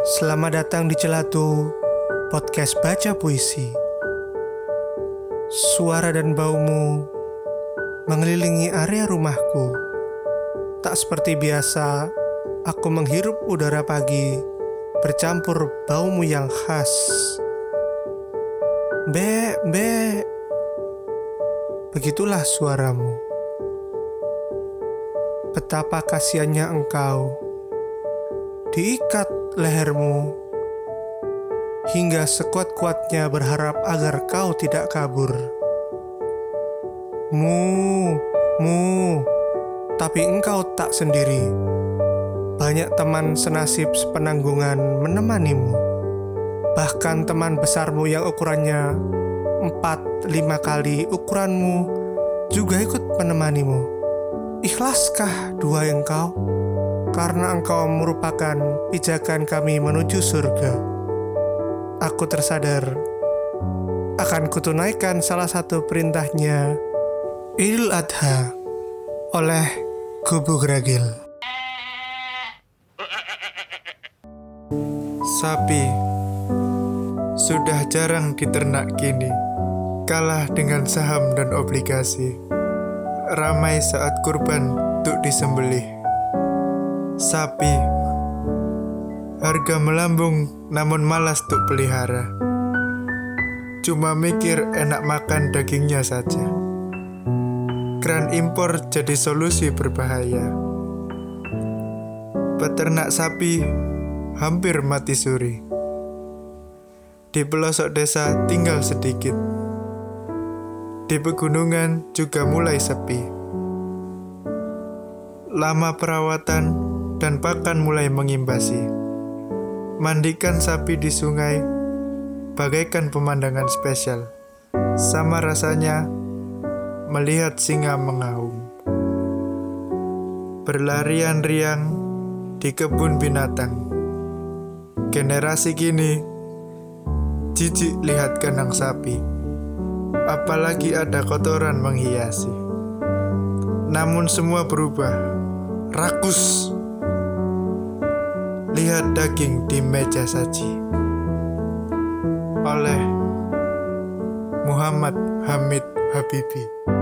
Selamat datang di Celatu, podcast baca puisi. Suara dan baumu mengelilingi area rumahku. Tak seperti biasa, aku menghirup udara pagi bercampur baumu yang khas. Be, be. Begitulah suaramu. Betapa kasihannya engkau diikat lehermu hingga sekuat-kuatnya berharap agar kau tidak kabur. Mu, mu, tapi engkau tak sendiri. Banyak teman senasib sepenanggungan menemanimu. Bahkan teman besarmu yang ukurannya 4-5 kali ukuranmu juga ikut menemanimu. Ikhlaskah dua engkau? Karena engkau merupakan pijakan kami menuju surga. Aku tersadar akan kutunaikan salah satu perintahnya Idul Adha oleh Kubu Gragil. Sapi sudah jarang diternak kini, kalah dengan saham dan obligasi. Ramai saat kurban untuk disembelih. Sapi harga melambung namun malas untuk pelihara. Cuma mikir enak makan dagingnya saja. Keran impor jadi solusi berbahaya. Peternak sapi hampir mati suri. Di pelosok desa tinggal sedikit. Di pegunungan juga mulai sepi. Lama perawatan dan pakan mulai mengimbasi. Mandikan sapi di sungai bagaikan pemandangan spesial. Sama rasanya melihat singa mengaum. Berlarian riang di kebun binatang. Generasi kini jijik lihat kandang sapi, apalagi ada kotoran menghiasi. Namun semua berubah, rakus. Lihat daging di meja saji. Oleh Muhammad Hamid Habibi.